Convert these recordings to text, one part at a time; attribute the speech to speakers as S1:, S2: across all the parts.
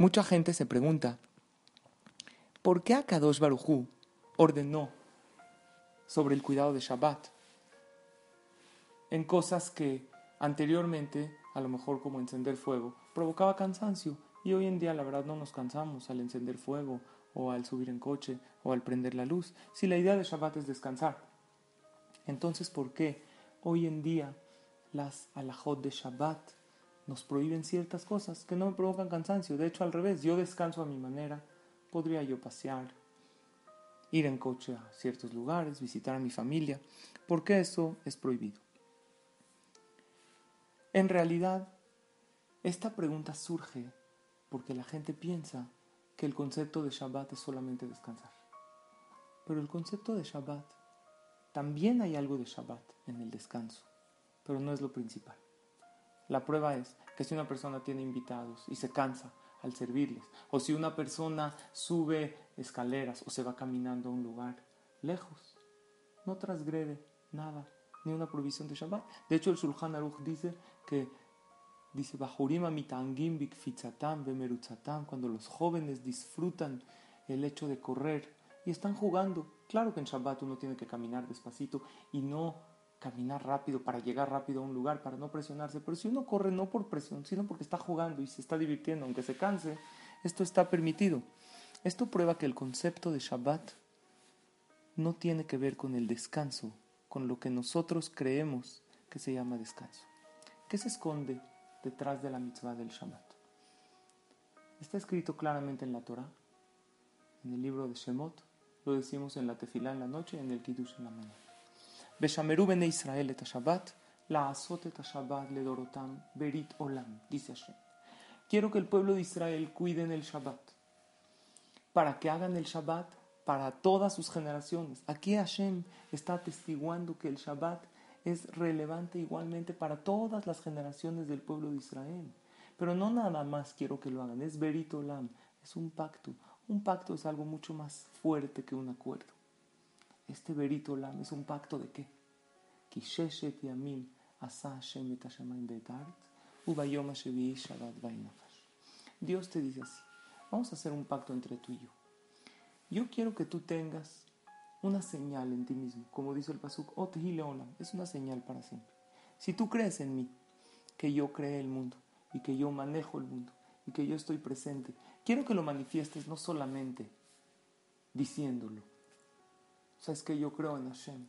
S1: Mucha gente se pregunta, ¿por qué Akadosh Barujú ordenó sobre el cuidado de Shabbat en cosas que anteriormente, a lo mejor como encender fuego, provocaba cansancio y hoy en día la verdad no nos cansamos al encender fuego o al subir en coche o al prender la luz, si la idea de Shabbat es descansar. Entonces, ¿por qué hoy en día las alajot de Shabbat nos prohíben ciertas cosas que no me provocan cansancio? De hecho, al revés, yo descanso a mi manera, podría yo pasear, ir en coche a ciertos lugares, visitar a mi familia. ¿Por qué eso es prohibido? En realidad, esta pregunta surge porque la gente piensa que el concepto de Shabbat es solamente descansar. Pero el concepto de Shabbat, también hay algo de Shabbat en el descanso, pero no es lo principal. La prueba es que si una persona tiene invitados y se cansa al servirles, o si una persona sube escaleras o se va caminando a un lugar lejos, no transgrede nada, ni una provisión de Shabbat. De hecho, el Shulchan Aruch dice que dice cuando los jóvenes disfrutan el hecho de correr y están jugando. Claro que en Shabbat uno tiene que caminar despacito y no caminar rápido para llegar rápido a un lugar, para no presionarse. Pero si uno corre no por presión, sino porque está jugando y se está divirtiendo, aunque se canse, esto está permitido. Esto prueba que el concepto de Shabbat no tiene que ver con el descanso, con lo que nosotros creemos que se llama descanso. ¿Qué se esconde detrás de la mitzvah del Shabbat? Está escrito claramente en la Torah, en el libro de Shemot, lo decimos en la tefilá en la noche y en el kiddush en la mañana. Beshameru bene Israel et Shabbat, la azot et Shabbat le dorotam, berit olam, dice Hashem. Quiero que el pueblo de Israel cuiden el Shabbat, para que hagan el Shabbat para todas sus generaciones. Aquí Hashem está atestiguando que el Shabbat es relevante igualmente para todas las generaciones del pueblo de Israel. Pero no nada más quiero que lo hagan, es Berit Olam, es un pacto. Un pacto es algo mucho más fuerte que un acuerdo. Este Berit Olam es un pacto de qué? Dios te dice así, vamos a hacer un pacto entre tú y yo. Yo quiero que tú tengas una señal en ti mismo, como dice el Pasuk, es una señal para siempre. Si tú crees en mí, que yo creé el mundo y que yo manejo el mundo y que yo estoy presente, quiero que lo manifiestes no solamente diciéndolo. Sabes que yo creo en Hashem.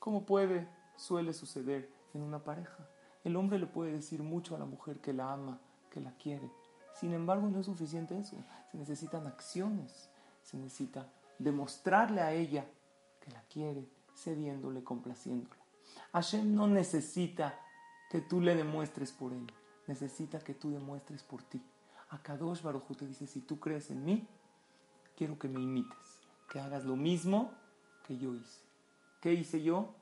S1: ¿Cómo puede, suele suceder en una pareja? El hombre le puede decir mucho a la mujer que la ama, que la quiere. Sin embargo, no es suficiente eso. Se necesitan acciones. Se necesita demostrarle a ella que la quiere, cediéndole, complaciéndola. Hashem no necesita que tú le demuestres por él, necesita que tú demuestres por ti. A Kadosh Baruj te dice, si tú crees en mí, quiero que me imites, que hagas lo mismo que yo hice. ¿Qué hice yo?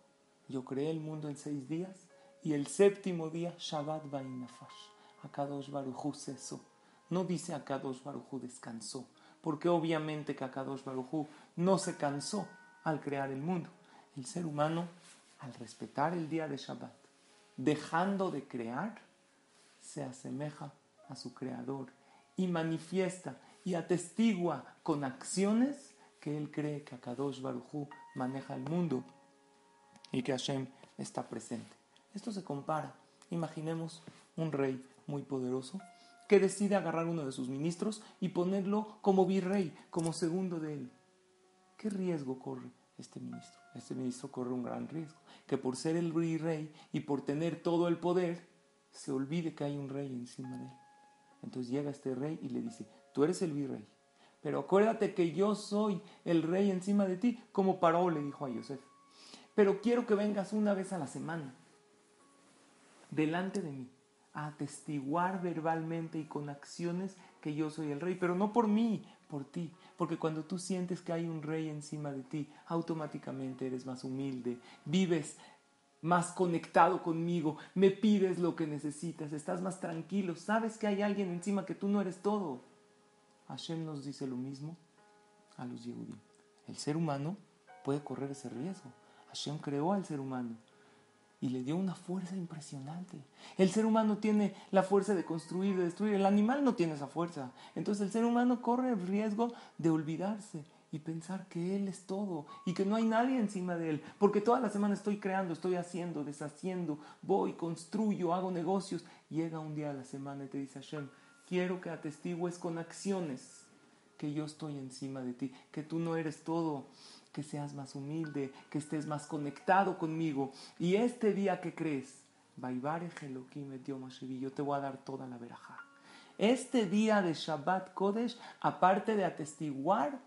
S1: Yo creé el mundo en seis días y el séptimo día Shabbat Vainafash. Akadosh Baruj cesó. No dice Akadosh Baruj descansó porque obviamente Kakadosh Barujú no se cansó al crear el mundo. El ser humano, al respetar el día de Shabbat, dejando de crear, se asemeja a su creador y manifiesta y atestigua con acciones que él cree que Akadosh Barujú maneja el mundo y que Hashem está presente. Esto se compara. Imaginemos un rey muy poderoso que decide agarrar uno de sus ministros y ponerlo como virrey, como segundo de él. ¿Qué riesgo corre este ministro? Este ministro corre un gran riesgo, que por ser el virrey y por tener todo el poder, se olvide que hay un rey encima de él. Entonces llega este rey y le dice, tú eres el virrey, pero acuérdate que yo soy el rey encima de ti, como Paró le dijo a Yosef. Pero quiero que vengas una vez a la semana, delante de mí, a atestiguar verbalmente y con acciones que yo soy el rey, pero no por mí, por ti, porque cuando tú sientes que hay un rey encima de ti, automáticamente eres más humilde, vives más conectado conmigo, me pides lo que necesitas, estás más tranquilo, sabes que hay alguien encima que tú no eres todo. Hashem nos dice lo mismo a los Yehudim. El ser humano puede correr ese riesgo. Hashem creó al ser humano y le dio una fuerza impresionante. El ser humano tiene la fuerza de construir, de destruir. El animal no tiene esa fuerza. Entonces el ser humano corre el riesgo de olvidarse y pensar que Él es todo y que no hay nadie encima de Él. Porque toda la semana estoy creando, estoy haciendo, deshaciendo, voy, construyo, hago negocios. Llega un día a la semana y te dice Hashem, quiero que atestigues con acciones que yo estoy encima de ti, que tú no eres todo que seas más humilde, que estés más conectado conmigo. Y este día que crees, yo te voy a dar toda la veraja. Este día de Shabbat Kodesh, aparte de atestiguar,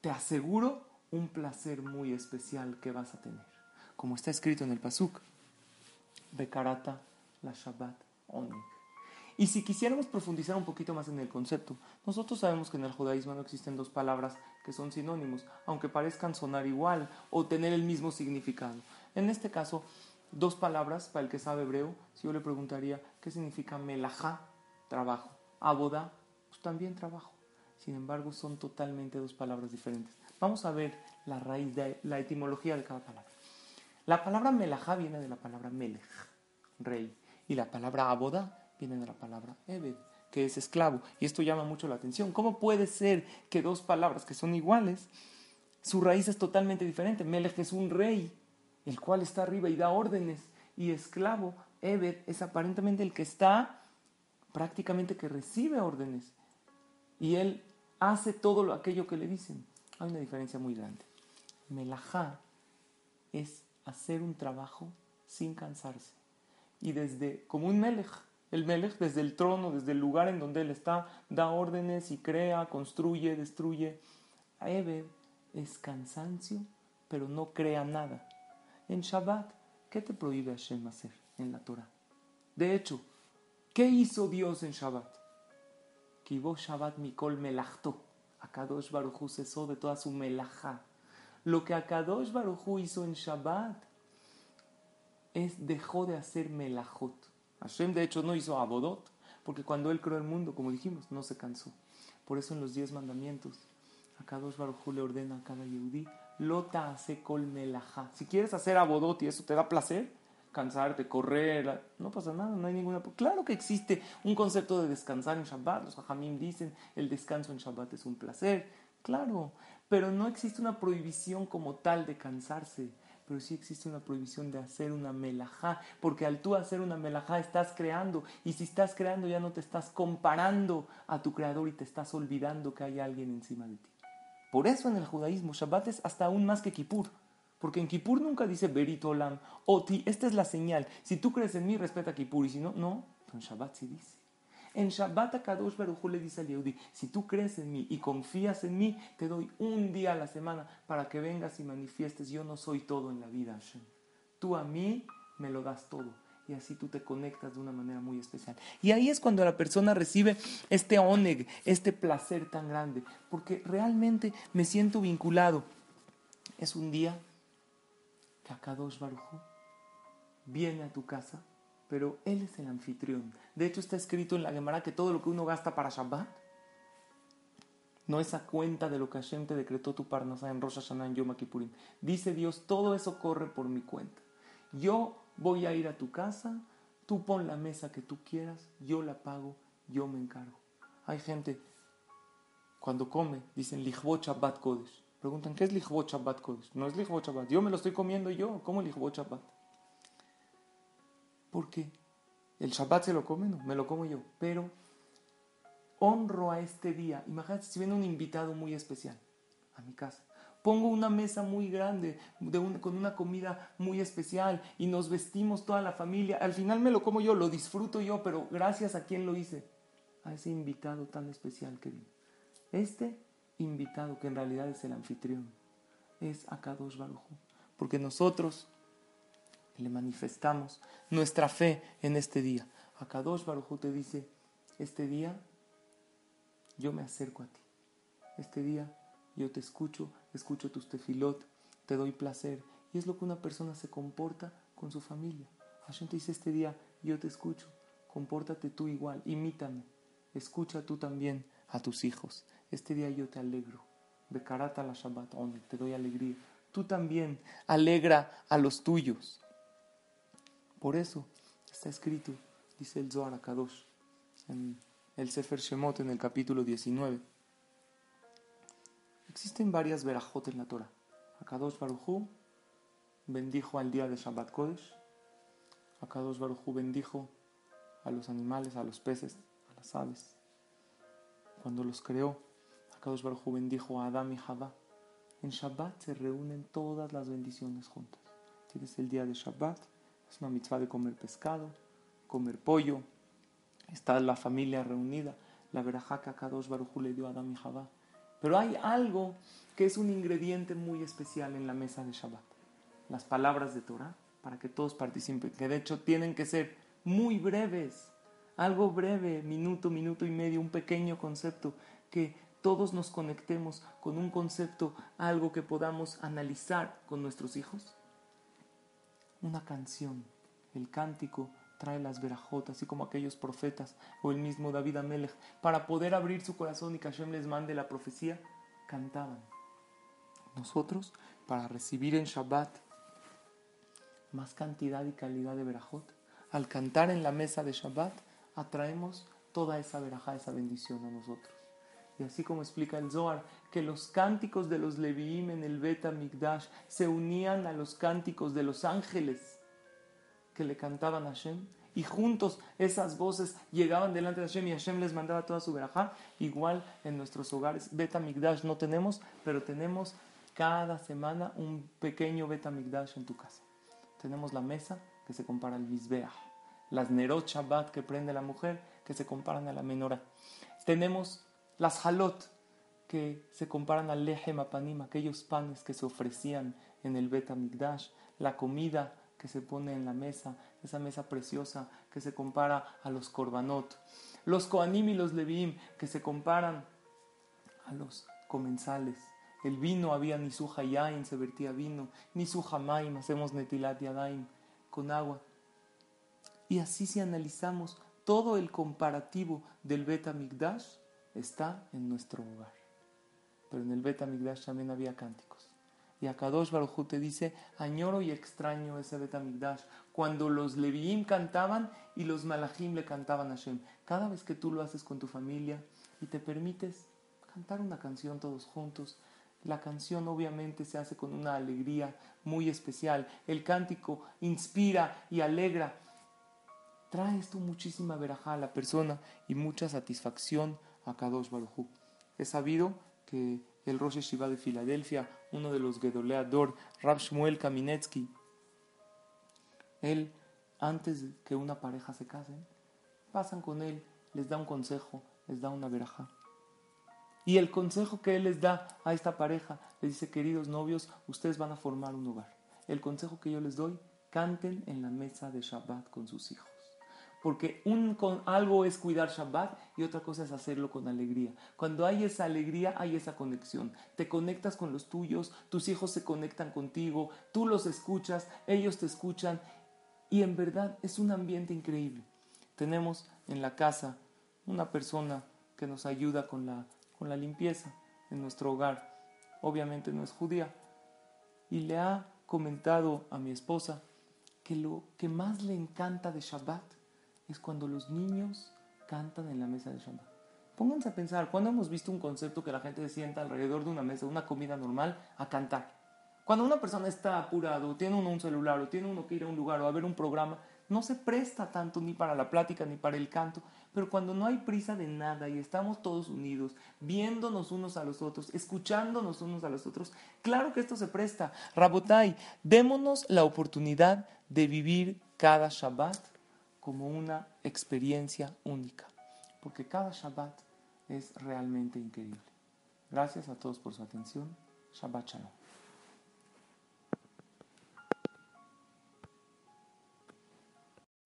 S1: te aseguro un placer muy especial que vas a tener. Como está escrito en el Pasuk, Bekarata la Shabbat Onik. Y si quisiéramos profundizar un poquito más en el concepto, nosotros sabemos que en el judaísmo no existen dos palabras que son sinónimos, aunque parezcan sonar igual o tener el mismo significado. En este caso, dos palabras, para el que sabe hebreo, si yo le preguntaría qué significa melajá, trabajo, aboda, pues también trabajo. Sin embargo, son totalmente dos palabras diferentes. Vamos a ver la raíz de la etimología de cada palabra. La palabra melajá viene de la palabra melech, rey, y la palabra aboda viene de la palabra Ebed, que es esclavo. Y esto llama mucho la atención. ¿Cómo puede ser que dos palabras que son iguales, su raíz es totalmente diferente? Melech es un rey, el cual está arriba y da órdenes, y esclavo, Ebed, es aparentemente el que está prácticamente que recibe órdenes. Y él hace todo lo, aquello que le dicen. Hay una diferencia muy grande. Melajá es hacer un trabajo sin cansarse. Y desde, como un melech, el Melech desde el trono, desde el lugar en donde él está, da órdenes y crea, construye, destruye. A Ebed es cansancio, pero no crea nada. En Shabbat, ¿qué te prohíbe Hashem hacer en la Torah? De hecho, ¿qué hizo Dios en Shabbat? Kibo Shabbat Mikol Melachto. Akadosh Baruchu cesó de toda su melajá. Lo que Akadosh Baruchu hizo en Shabbat es dejó de hacer melajot Hashem de hecho no hizo abodot, porque cuando él creó el mundo, como dijimos, no se cansó. Por eso en los diez mandamientos, a Kadosh Baruj le ordena a cada yehudí, lota hace kol melajá. Si quieres hacer abodot y eso te da placer, cansarte, correr, no pasa nada, no hay ninguna... Claro que existe un concepto de descansar en Shabbat, los hajamim dicen, el descanso en Shabbat es un placer, claro, pero no existe una prohibición como tal de cansarse pero sí existe una prohibición de hacer una melajá, porque al tú hacer una melajá estás creando, y si estás creando ya no te estás comparando a tu creador y te estás olvidando que hay alguien encima de ti. Por eso en el judaísmo Shabbat es hasta aún más que Kippur, porque en Kippur nunca dice Berit Olam, Oti, esta es la señal, si tú crees en mí respeta Kippur, y si no, no, en Shabbat sí dice. En Shabbat Kadosh Baruj le dice al Yehudi, si tú crees en mí y confías en mí, te doy un día a la semana para que vengas y manifiestes. Yo no soy todo en la vida, Hashem. Tú a mí me lo das todo. Y así tú te conectas de una manera muy especial. Y ahí es cuando la persona recibe este oneg, este placer tan grande, porque realmente me siento vinculado. Es un día que Kadosh Baruj viene a tu casa pero Él es el anfitrión. De hecho, está escrito en la Gemara que todo lo que uno gasta para Shabbat no es a cuenta de lo que Hashem te decretó tu parnasa en Rosh Hashanah, en Yom Kippurim. Dice Dios, todo eso corre por mi cuenta. Yo voy a ir a tu casa, tú pon la mesa que tú quieras, yo la pago, yo me encargo. Hay gente, cuando come, dicen Lichvot Shabbat Kodesh. Preguntan, ¿qué es Lichvot Shabbat Kodesh? No es Lichvot Shabbat. Yo me lo estoy comiendo yo. ¿Cómo Lichvot Shabbat? Porque el Shabbat se lo come, no, me lo como yo. Pero honro a este día. Imagínate si viene un invitado muy especial a mi casa. Pongo una mesa muy grande con una comida muy especial y nos vestimos toda la familia. Al final me lo como yo, lo disfruto yo, pero gracias a quien lo hice. A ese invitado tan especial que vino. Este invitado, que en realidad es el anfitrión, es Akadosh Baruj Porque nosotros le manifestamos nuestra fe en este día. Akadosh Baruj te dice, este día yo me acerco a ti. Este día yo te escucho, escucho tus tefilot, te doy placer. Y es lo que una persona se comporta con su familia. Hashem te dice este día, yo te escucho, compórtate tú igual, imítame, escucha tú también a tus hijos. Este día yo te alegro. Bekarata la Shabbat, te doy alegría. Tú también alegra a los tuyos. Por eso está escrito, dice el Zohar Kadosh, en el Sefer Shemot en el capítulo 19. Existen varias verajot en la Torah. Akadosh Baruchu bendijo al día de Shabbat Kodesh. Akadosh Baruchu bendijo a los animales, a los peces, a las aves. Cuando los creó, Akadosh Baruchu bendijo a Adam y Jabá. En Shabbat se reúnen todas las bendiciones juntas. Tienes el día de Shabbat, es una mitzvah de comer pescado, comer pollo, Está la familia reunida, la verajá que Akadosh Barujú le dio a Adam y Jabá. Pero hay algo que es un ingrediente muy especial en la mesa de Shabbat. Las palabras de Torah, para que todos participen, que de hecho tienen que ser muy breves, algo breve, minuto, minuto y medio, un pequeño concepto, que todos nos conectemos con un concepto, algo que podamos analizar con nuestros hijos. Una canción, el cántico trae las verajotas, así como aquellos profetas o el mismo David Amelech, para poder abrir su corazón y que Hashem les mande la profecía, cantaban. Nosotros, para recibir en Shabbat más cantidad y calidad de verajot, al cantar en la mesa de Shabbat, atraemos toda esa verajá, esa bendición a nosotros. Y así como explica el Zohar, que los cánticos de los Leviim en el Bet Migdash se unían a los cánticos de los ángeles que le cantaban a Hashem y juntos esas voces llegaban delante de Hashem y Hashem les mandaba toda su verajá. Igual en nuestros hogares, Betamigdash no tenemos, pero tenemos cada semana un pequeño Betamigdash en tu casa. Tenemos la mesa que se compara al Mizbeach, las Nerot Shabbat que prende la mujer que se comparan a la menora. Tenemos las Halot que se comparan al Lehem Apanim, aquellos panes que se ofrecían en el Betamigdash, la comida que se pone en la mesa, esa mesa preciosa que se compara a los korbanot. Los koanim y los levim que se comparan a los comensales. El vino había ni su hayain, se vertía vino, ni su hamaim, hacemos netilat yadaim con agua. Y así si analizamos todo el comparativo del Bet está en nuestro hogar. Pero en el Bet también había cánticos. Y Akadosh Baruj te dice, añoro y extraño ese Betamigdash. Cuando los Leviim cantaban y los Malachim le cantaban a Hashem. Cada vez que tú lo haces con tu familia y te permites cantar una canción todos juntos, la canción obviamente se hace con una alegría muy especial. El cántico inspira y alegra. Trae esto muchísima verajá a la persona y mucha satisfacción a Kadosh Baruj Es sabido que el Rosh Shiva de Filadelfia, uno de los Gedoleador, Rab Shmuel Kaminetsky, él, antes que una pareja se casen, pasan con él, les da un consejo, les da una veraja. Y el consejo que él les da a esta pareja, les dice, queridos novios, ustedes van a formar un hogar. El consejo que yo les doy, canten en la mesa de Shabbat con sus hijos. Porque un, con, algo es cuidar Shabbat y otra cosa es hacerlo con alegría. Cuando hay esa alegría, hay esa conexión. Te conectas con los tuyos, tus hijos se conectan contigo, tú los escuchas, ellos te escuchan y en verdad es un ambiente increíble. Tenemos en la casa una persona que nos ayuda con la, con la limpieza en nuestro hogar. Obviamente no es judía. Y le ha comentado a mi esposa que lo que más le encanta de Shabbat es cuando los niños cantan en la mesa de Shabbat. Pónganse a pensar, ¿cuándo hemos visto un concepto que la gente se sienta alrededor de una mesa, una comida normal, a cantar? Cuando una persona está apurado, tiene uno un celular, o tiene uno que ir a un lugar o a ver un programa, no se presta tanto ni para la plática ni para el canto, pero cuando no hay prisa de nada y estamos todos unidos, viéndonos unos a los otros, escuchándonos unos a los otros, claro que esto se presta. Rabotai, démonos la oportunidad de vivir cada Shabbat como una experiencia única, porque cada Shabbat es realmente increíble. Gracias a todos por su atención. Shabbat Shalom.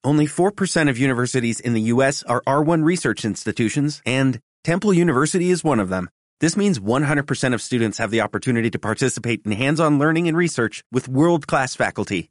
S2: Only 4% of universities in the U.S. are R1 research institutions, and Temple University is one of them. This means 100% of students have the opportunity to participate in hands-on learning and research with world-class faculty.